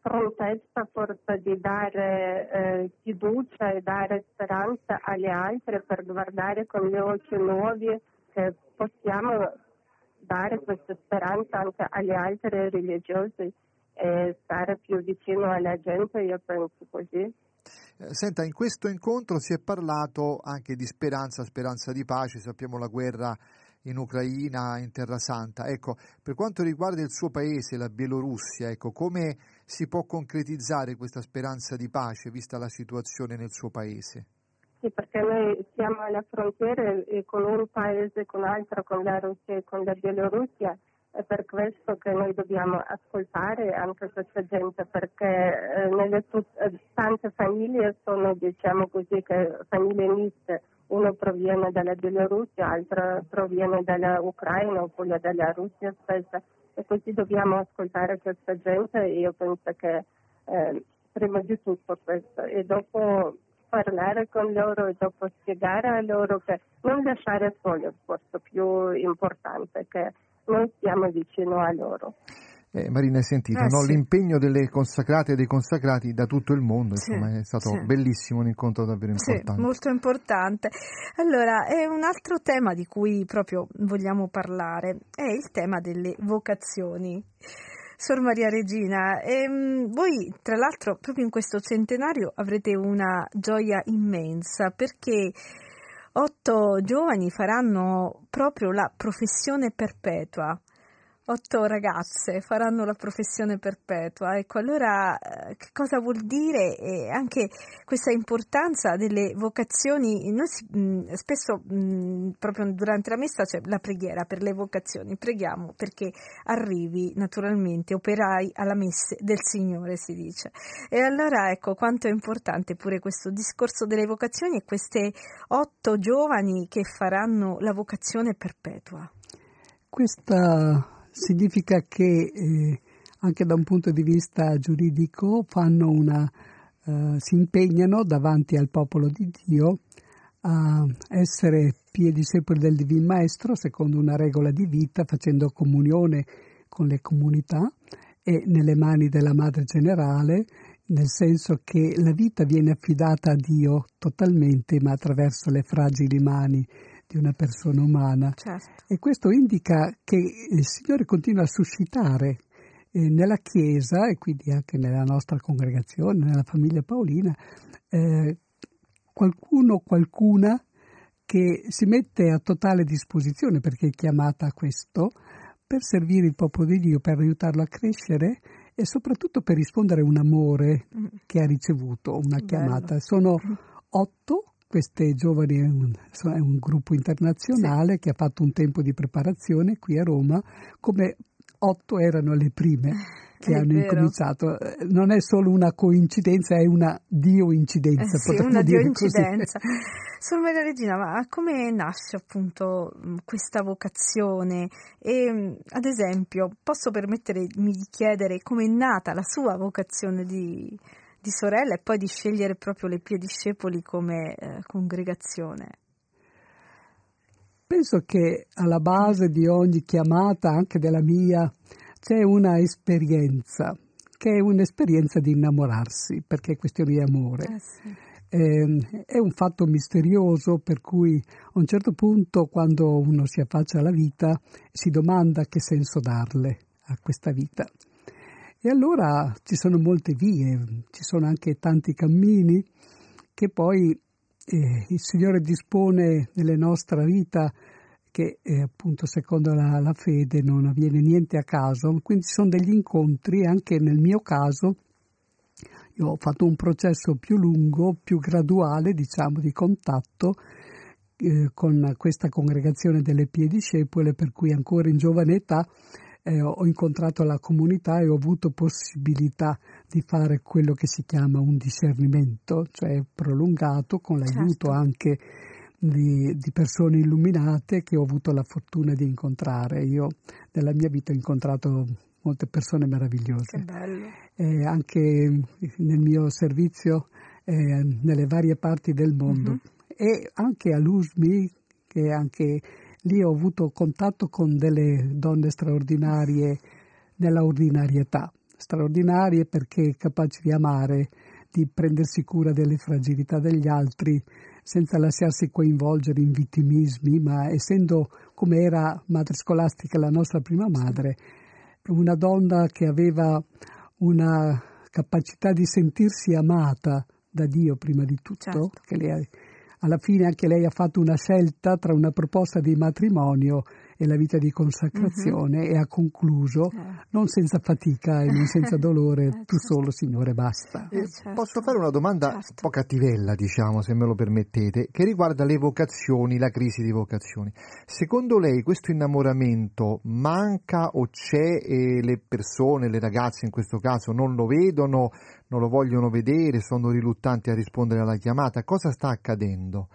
prontezza forse di dare eh, fiducia e dare speranza agli altri per guardare con gli occhi nuovi che possiamo dare questa speranza anche agli altri religiosi e stare più vicino alla gente, io penso così. Eh, Senta, in questo incontro si è parlato anche di speranza, speranza di pace, sappiamo la guerra in Ucraina, in Terra Santa. Ecco, per quanto riguarda il suo paese, la Bielorussia, ecco, come si può concretizzare questa speranza di pace vista la situazione nel suo paese? Sì, perché noi siamo alla frontiera e con un paese, con l'altro, con la Russia e con la Bielorussia. È per questo che noi dobbiamo ascoltare anche questa gente, perché eh, nelle eh, tante famiglie sono, diciamo così, famiglie miste. Uno proviene dalla Bielorussia, l'altro proviene dall'Ucraina oppure dalla Russia stessa. E così dobbiamo ascoltare questa gente e io penso che eh, prima di tutto questo e dopo parlare con loro e dopo spiegare a loro che non lasciare soli è questo più importante, che noi stiamo vicino a loro. Eh, Marina, hai sentito eh, no? sì. l'impegno delle consacrate e dei consacrati da tutto il mondo, insomma, sì, è stato sì. bellissimo, un incontro davvero importante. Sì, molto importante. Allora, è un altro tema di cui proprio vogliamo parlare, è il tema delle vocazioni. Sor Maria Regina, ehm, voi tra l'altro proprio in questo centenario avrete una gioia immensa perché otto giovani faranno proprio la professione perpetua otto ragazze faranno la professione perpetua. Ecco, allora eh, che cosa vuol dire e anche questa importanza delle vocazioni? Noi si, mh, spesso mh, proprio durante la messa c'è la preghiera per le vocazioni, preghiamo perché arrivi naturalmente operai alla messa del Signore, si dice. E allora ecco quanto è importante pure questo discorso delle vocazioni e queste otto giovani che faranno la vocazione perpetua. Questa significa che eh, anche da un punto di vista giuridico una, eh, si impegnano davanti al popolo di Dio a essere piedisepoli del Divin Maestro secondo una regola di vita, facendo comunione con le comunità e nelle mani della Madre Generale, nel senso che la vita viene affidata a Dio totalmente, ma attraverso le fragili mani di una persona umana. Certo. E questo indica che il Signore continua a suscitare eh, nella Chiesa e quindi anche nella nostra congregazione, nella famiglia Paolina, eh, qualcuno o qualcuna che si mette a totale disposizione perché è chiamata a questo, per servire il popolo di Dio, per aiutarlo a crescere e soprattutto per rispondere a un amore mm. che ha ricevuto, una Bello. chiamata. Sono otto queste giovani è un, è un gruppo internazionale sì. che ha fatto un tempo di preparazione qui a Roma, come otto erano le prime che è hanno vero. incominciato. Non è solo una coincidenza, è una dio-incidenza. Eh sì, una dio-incidenza. Sor Maria Regina, ma come nasce appunto questa vocazione? E, ad esempio, posso permettermi di chiedere come è nata la sua vocazione di, di sorella e poi di scegliere proprio le Piediscepoli come eh, congregazione? Penso che alla base di ogni chiamata, anche della mia, c'è una esperienza, che è un'esperienza di innamorarsi, perché è questione di amore. Eh sì. eh, è un fatto misterioso per cui a un certo punto, quando uno si affaccia alla vita, si domanda che senso darle a questa vita. E allora ci sono molte vie, ci sono anche tanti cammini che poi eh, il Signore dispone nella nostra vita che eh, appunto secondo la, la, fede non avviene niente a caso, quindi ci sono degli incontri, anche nel mio caso io ho fatto un processo più lungo, più graduale diciamo di contatto eh, con questa congregazione delle Piediscepole per cui ancora in giovane età eh, ho incontrato la comunità e ho avuto possibilità di fare quello che si chiama un discernimento, cioè prolungato con l'aiuto certo. anche di, di, persone illuminate che ho avuto la fortuna di incontrare. Io nella mia vita ho incontrato molte persone meravigliose. Eh, anche nel mio servizio eh, nelle varie parti del mondo. Uh-huh. E anche a Lusmi, che anche lì ho avuto contatto con delle donne straordinarie nella ordinarietà, straordinarie perché capaci di amare, di prendersi cura delle fragilità degli altri senza lasciarsi coinvolgere in vittimismi, ma essendo come era madre scolastica la nostra prima madre, una donna che aveva una capacità di sentirsi amata da Dio prima di tutto, certo. che lei alla fine anche lei ha fatto una scelta tra una proposta di matrimonio e la vita di consacrazione uh-huh. e ha concluso, eh. non senza fatica e non senza dolore, eh, tu certo. solo Signore basta. Eh, certo. Posso fare una domanda certo. un po' cattivella, diciamo, se me lo permettete, che riguarda le vocazioni, la crisi di vocazioni. Secondo lei questo innamoramento manca o c'è e le persone, le ragazze in questo caso, non lo vedono, non lo vogliono vedere, sono riluttanti a rispondere alla chiamata? Cosa sta accadendo?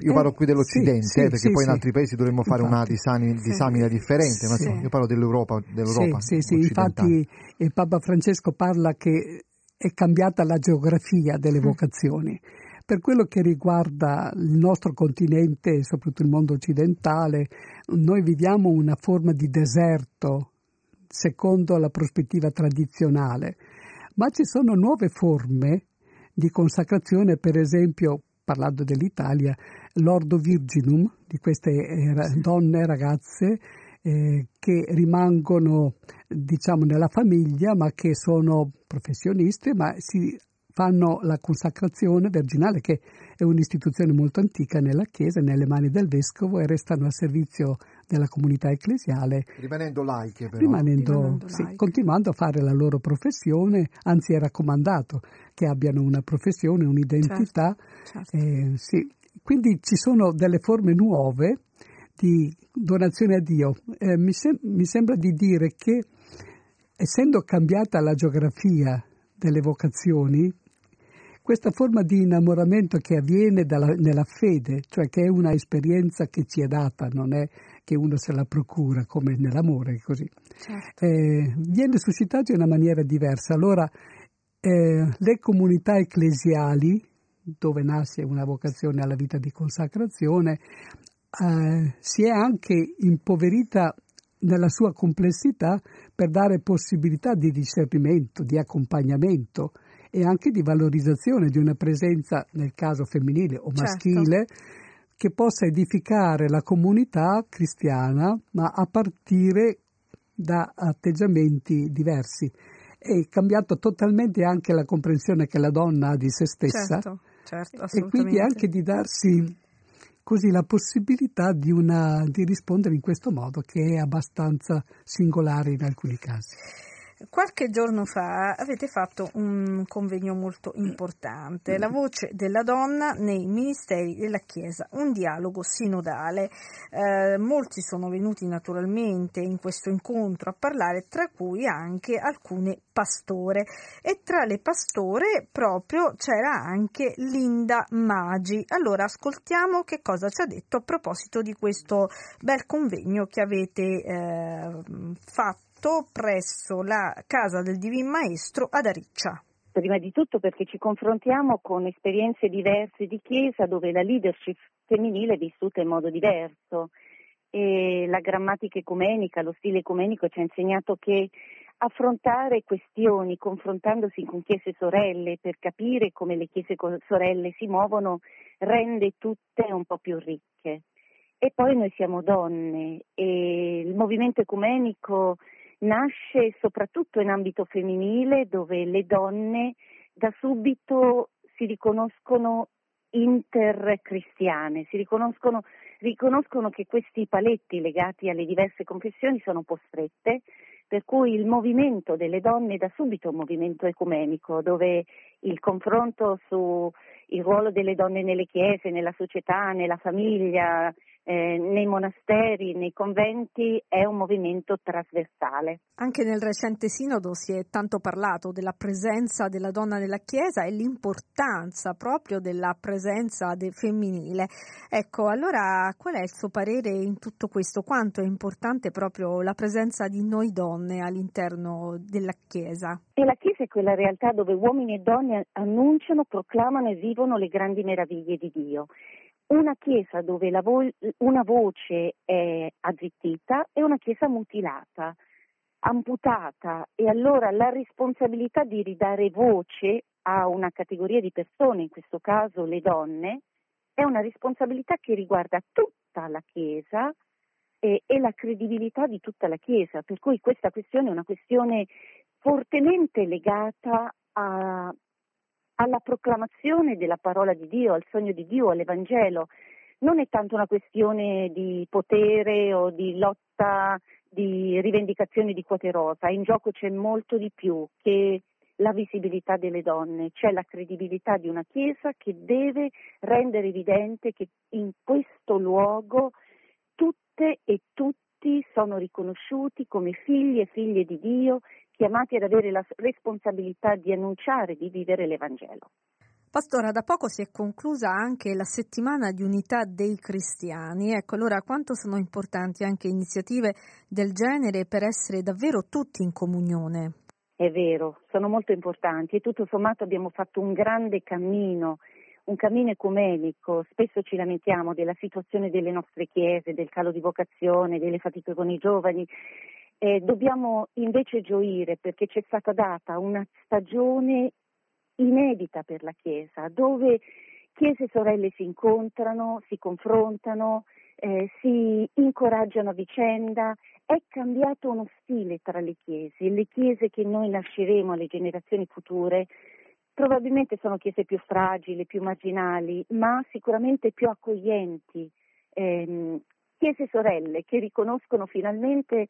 Io parlo qui dell'Occidente, sì, eh, perché sì, poi in altri paesi dovremmo fare infatti, una disami, disamina differente, ma io parlo dell'Europa. dell'Europa sì, sì, infatti il Papa Francesco parla che è cambiata la geografia delle mm. vocazioni. Per quello che riguarda il nostro continente e soprattutto il mondo occidentale, noi viviamo una forma di deserto secondo la prospettiva tradizionale, ma ci sono nuove forme di consacrazione, per esempio, parlando dell'Italia, l'Ordo Virginum, di queste eh, donne, ragazze, eh, che rimangono diciamo nella famiglia ma che sono professioniste ma si fanno la consacrazione virginale che è un'istituzione molto antica nella Chiesa, nelle mani del Vescovo e restano a servizio della comunità ecclesiale. Rimanendo laiche però. Rimanendo, rimanendo sì, laiche. continuando a fare la loro professione, anzi è raccomandato che abbiano una professione, un'identità. Certo, certo. Eh, sì. Quindi ci sono delle forme nuove di donazione a Dio. Eh, mi, sem- mi sembra di dire che essendo cambiata la geografia delle vocazioni, questa forma di innamoramento che avviene dalla, nella fede, cioè che è una esperienza che ci è data, non è che uno se la procura come nell'amore, così, certo. eh, viene suscitata in una maniera diversa. Allora, eh, le comunità ecclesiali, dove nasce una vocazione alla vita di consacrazione, eh, si è anche impoverita nella sua complessità per dare possibilità di discernimento, di accompagnamento e anche di valorizzazione di una presenza, nel caso femminile o certo. maschile, certo. che possa edificare la comunità cristiana, ma a partire da atteggiamenti diversi. È cambiato totalmente anche la comprensione che la donna ha di se stessa certo, certo, e quindi anche di darsi così la possibilità di, una, di rispondere in questo modo che è abbastanza singolare in alcuni casi. Qualche giorno fa avete fatto un convegno molto importante, la voce della donna nei ministeri della Chiesa, un dialogo sinodale. Eh, molti sono venuti naturalmente in questo incontro a parlare, tra cui anche alcune pastore e tra le pastore proprio c'era anche Linda Magi. Allora ascoltiamo che cosa ci ha detto a proposito di questo bel convegno che avete eh, fatto fatto presso la Casa del Divin Maestro ad Ariccia. Prima di tutto perché ci confrontiamo con esperienze diverse di Chiesa dove la leadership femminile è vissuta in modo diverso e la grammatica ecumenica, lo stile ecumenico ci ha insegnato che affrontare questioni confrontandosi con chiese sorelle per capire come le chiese sorelle si muovono rende tutte un po' più ricche. E poi noi siamo donne e il movimento ecumenico nasce soprattutto in ambito femminile dove le donne da subito si riconoscono intercristiane, si riconoscono, riconoscono che questi paletti legati alle diverse confessioni sono un po' strette, per cui il movimento delle donne è da subito un movimento ecumenico, dove il confronto sul ruolo delle donne nelle chiese, nella società, nella famiglia, eh, nei monasteri, nei conventi è un movimento trasversale. Anche nel recente sinodo si è tanto parlato della presenza della donna nella Chiesa e l'importanza proprio della presenza de- femminile. Ecco, allora qual è il suo parere in tutto questo? Quanto è importante proprio la presenza di noi donne all'interno della Chiesa? E la Chiesa è quella realtà dove uomini e donne annunciano, proclamano e vivono le grandi meraviglie di Dio una chiesa dove vo- una voce è azzittita è una chiesa mutilata, amputata. E allora la responsabilità di ridare voce a una categoria di persone, in questo caso le donne, è una responsabilità che riguarda tutta la Chiesa e, e la credibilità di tutta la Chiesa, per cui questa questione è una questione fortemente legata a, alla proclamazione della parola di Dio, al sogno di Dio, all'Evangelo. Non è tanto una questione di potere o di lotta, di rivendicazione di quote rosa, in gioco c'è molto di più che la visibilità delle donne, c'è la credibilità di una Chiesa che deve rendere evidente che in questo luogo tutte e tutti sono riconosciuti come figli e figlie di Dio chiamati ad avere la responsabilità di annunciare, di vivere l'Evangelo. Pastora, da poco si è conclusa anche la settimana di unità dei cristiani. Ecco, allora quanto sono importanti anche iniziative del genere per essere davvero tutti in comunione? è vero, sono molto importanti e tutto sommato abbiamo fatto un grande cammino, un cammino ecumenico. Spesso ci lamentiamo della situazione delle nostre chiese, del calo di vocazione, delle fatiche con i giovani. Eh, dobbiamo invece gioire perché ci è stata data una stagione inedita per la Chiesa, dove chiese e sorelle si incontrano, si confrontano, eh, si incoraggiano a vicenda è cambiato uno stile tra le chiese. Le chiese che noi lasceremo alle generazioni future probabilmente sono chiese più fragili, più marginali, ma sicuramente più accoglienti. Eh, chiese sorelle che riconoscono finalmente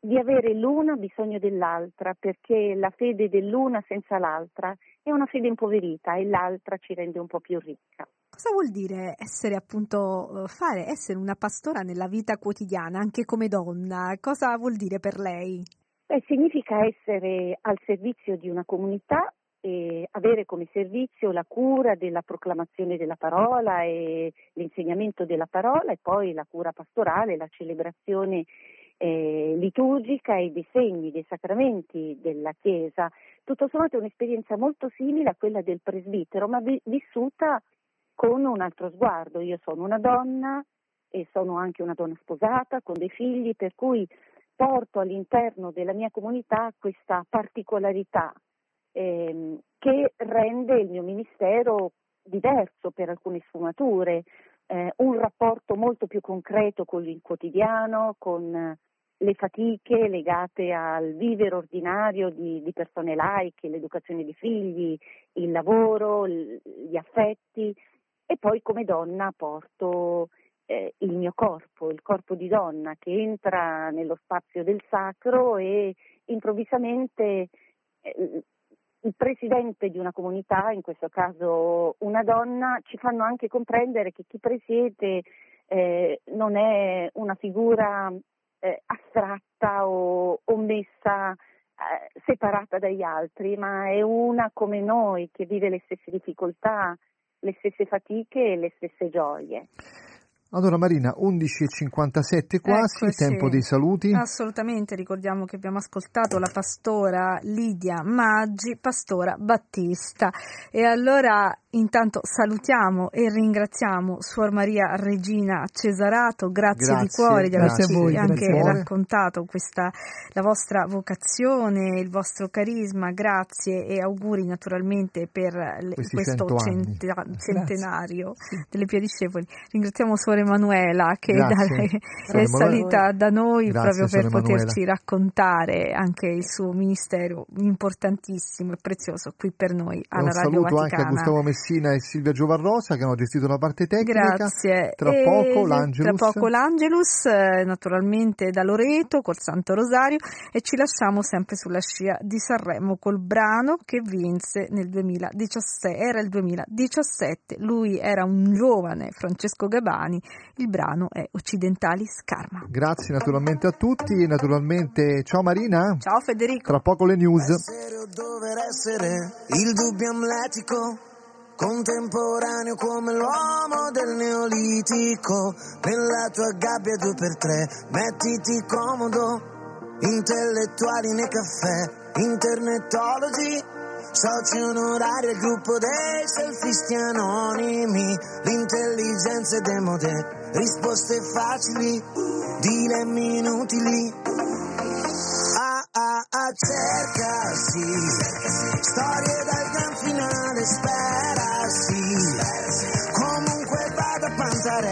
di avere l'una bisogno dell'altra, perché la fede dell'una senza l'altra è una fede impoverita e l'altra ci rende un po' più ricca. Cosa vuol dire essere appunto, eh, fare, essere una pastora nella vita quotidiana, anche come donna? Cosa vuol dire per lei? Beh, significa essere al servizio di una comunità e avere come servizio la cura della proclamazione della parola e l'insegnamento della parola e poi la cura pastorale, la celebrazione eh, liturgica e dei segni, dei sacramenti della Chiesa. Tutto sommato è un'esperienza molto simile a quella del presbitero, ma vi- vissuta con un altro sguardo. Io sono una donna e sono anche una donna sposata con dei figli, per cui porto all'interno della mia comunità questa particolarità ehm, che rende il mio ministero diverso per alcune sfumature, eh, un rapporto molto più concreto con il quotidiano, con le fatiche legate al vivere ordinario di, di persone laiche, l'educazione di figli, il lavoro, gli affetti, e poi come donna porto eh, il mio corpo, il corpo di donna che entra nello spazio del sacro e improvvisamente eh, il presidente di una comunità, in questo caso una donna, ci fanno anche comprendere che chi presiede eh, non è una figura eh, astratta o, o messa eh, separata dagli altri, ma è una come noi che vive le stesse difficoltà, le stesse fatiche e le stesse gioie. Allora Marina, 11.57 quasi, Eccoci. tempo dei saluti. Assolutamente, ricordiamo che abbiamo ascoltato la pastora Lidia Maggi, pastora Battista. E allora intanto salutiamo e ringraziamo Suor Maria Regina Cesarato, grazie, di Grazie, cuore di grazie averci voi, anche grazie raccontato questa, la vostra vocazione, il vostro carisma, grazie e auguri naturalmente per le- questo centa- centenario delle Pie Discepoli. Ringraziamo Suor Emanuela che Grazie. da- Suor è salita da noi Grazie, proprio per Suor Emanuela. poterci raccontare anche il suo ministero importantissimo e prezioso qui per noi alla un Radio saluto anche a. Gustavo Messina e Silvia Giovarrosa che hanno gestito la parte tecnica. Grazie. Tra E poco l'Angelus. Tra poco l'Angelus, eh, naturalmente da Loreto col Santo Rosario e ci lasciamo sempre sulla scia di Sanremo col brano che vinse nel 2017, era il 2017, lui era un giovane Francesco Gabani, il brano è Occidentali Scarma. Grazie naturalmente a tutti e naturalmente ciao Marina. Ciao Federico. Tra poco le news. Serio dover essere il dubbio amletico, contemporaneo come l'uomo del neolitico. Nella tua gabbia due per tre, mettiti comodo, intellettuali nei caffè, internetologi. Soci onorari al gruppo dei selfisti anonimi, l'intelligenza è demode, risposte facili, dilemmi inutili. A a a cercasi, storie dal gran finale, sperasi, comunque vada a pantare.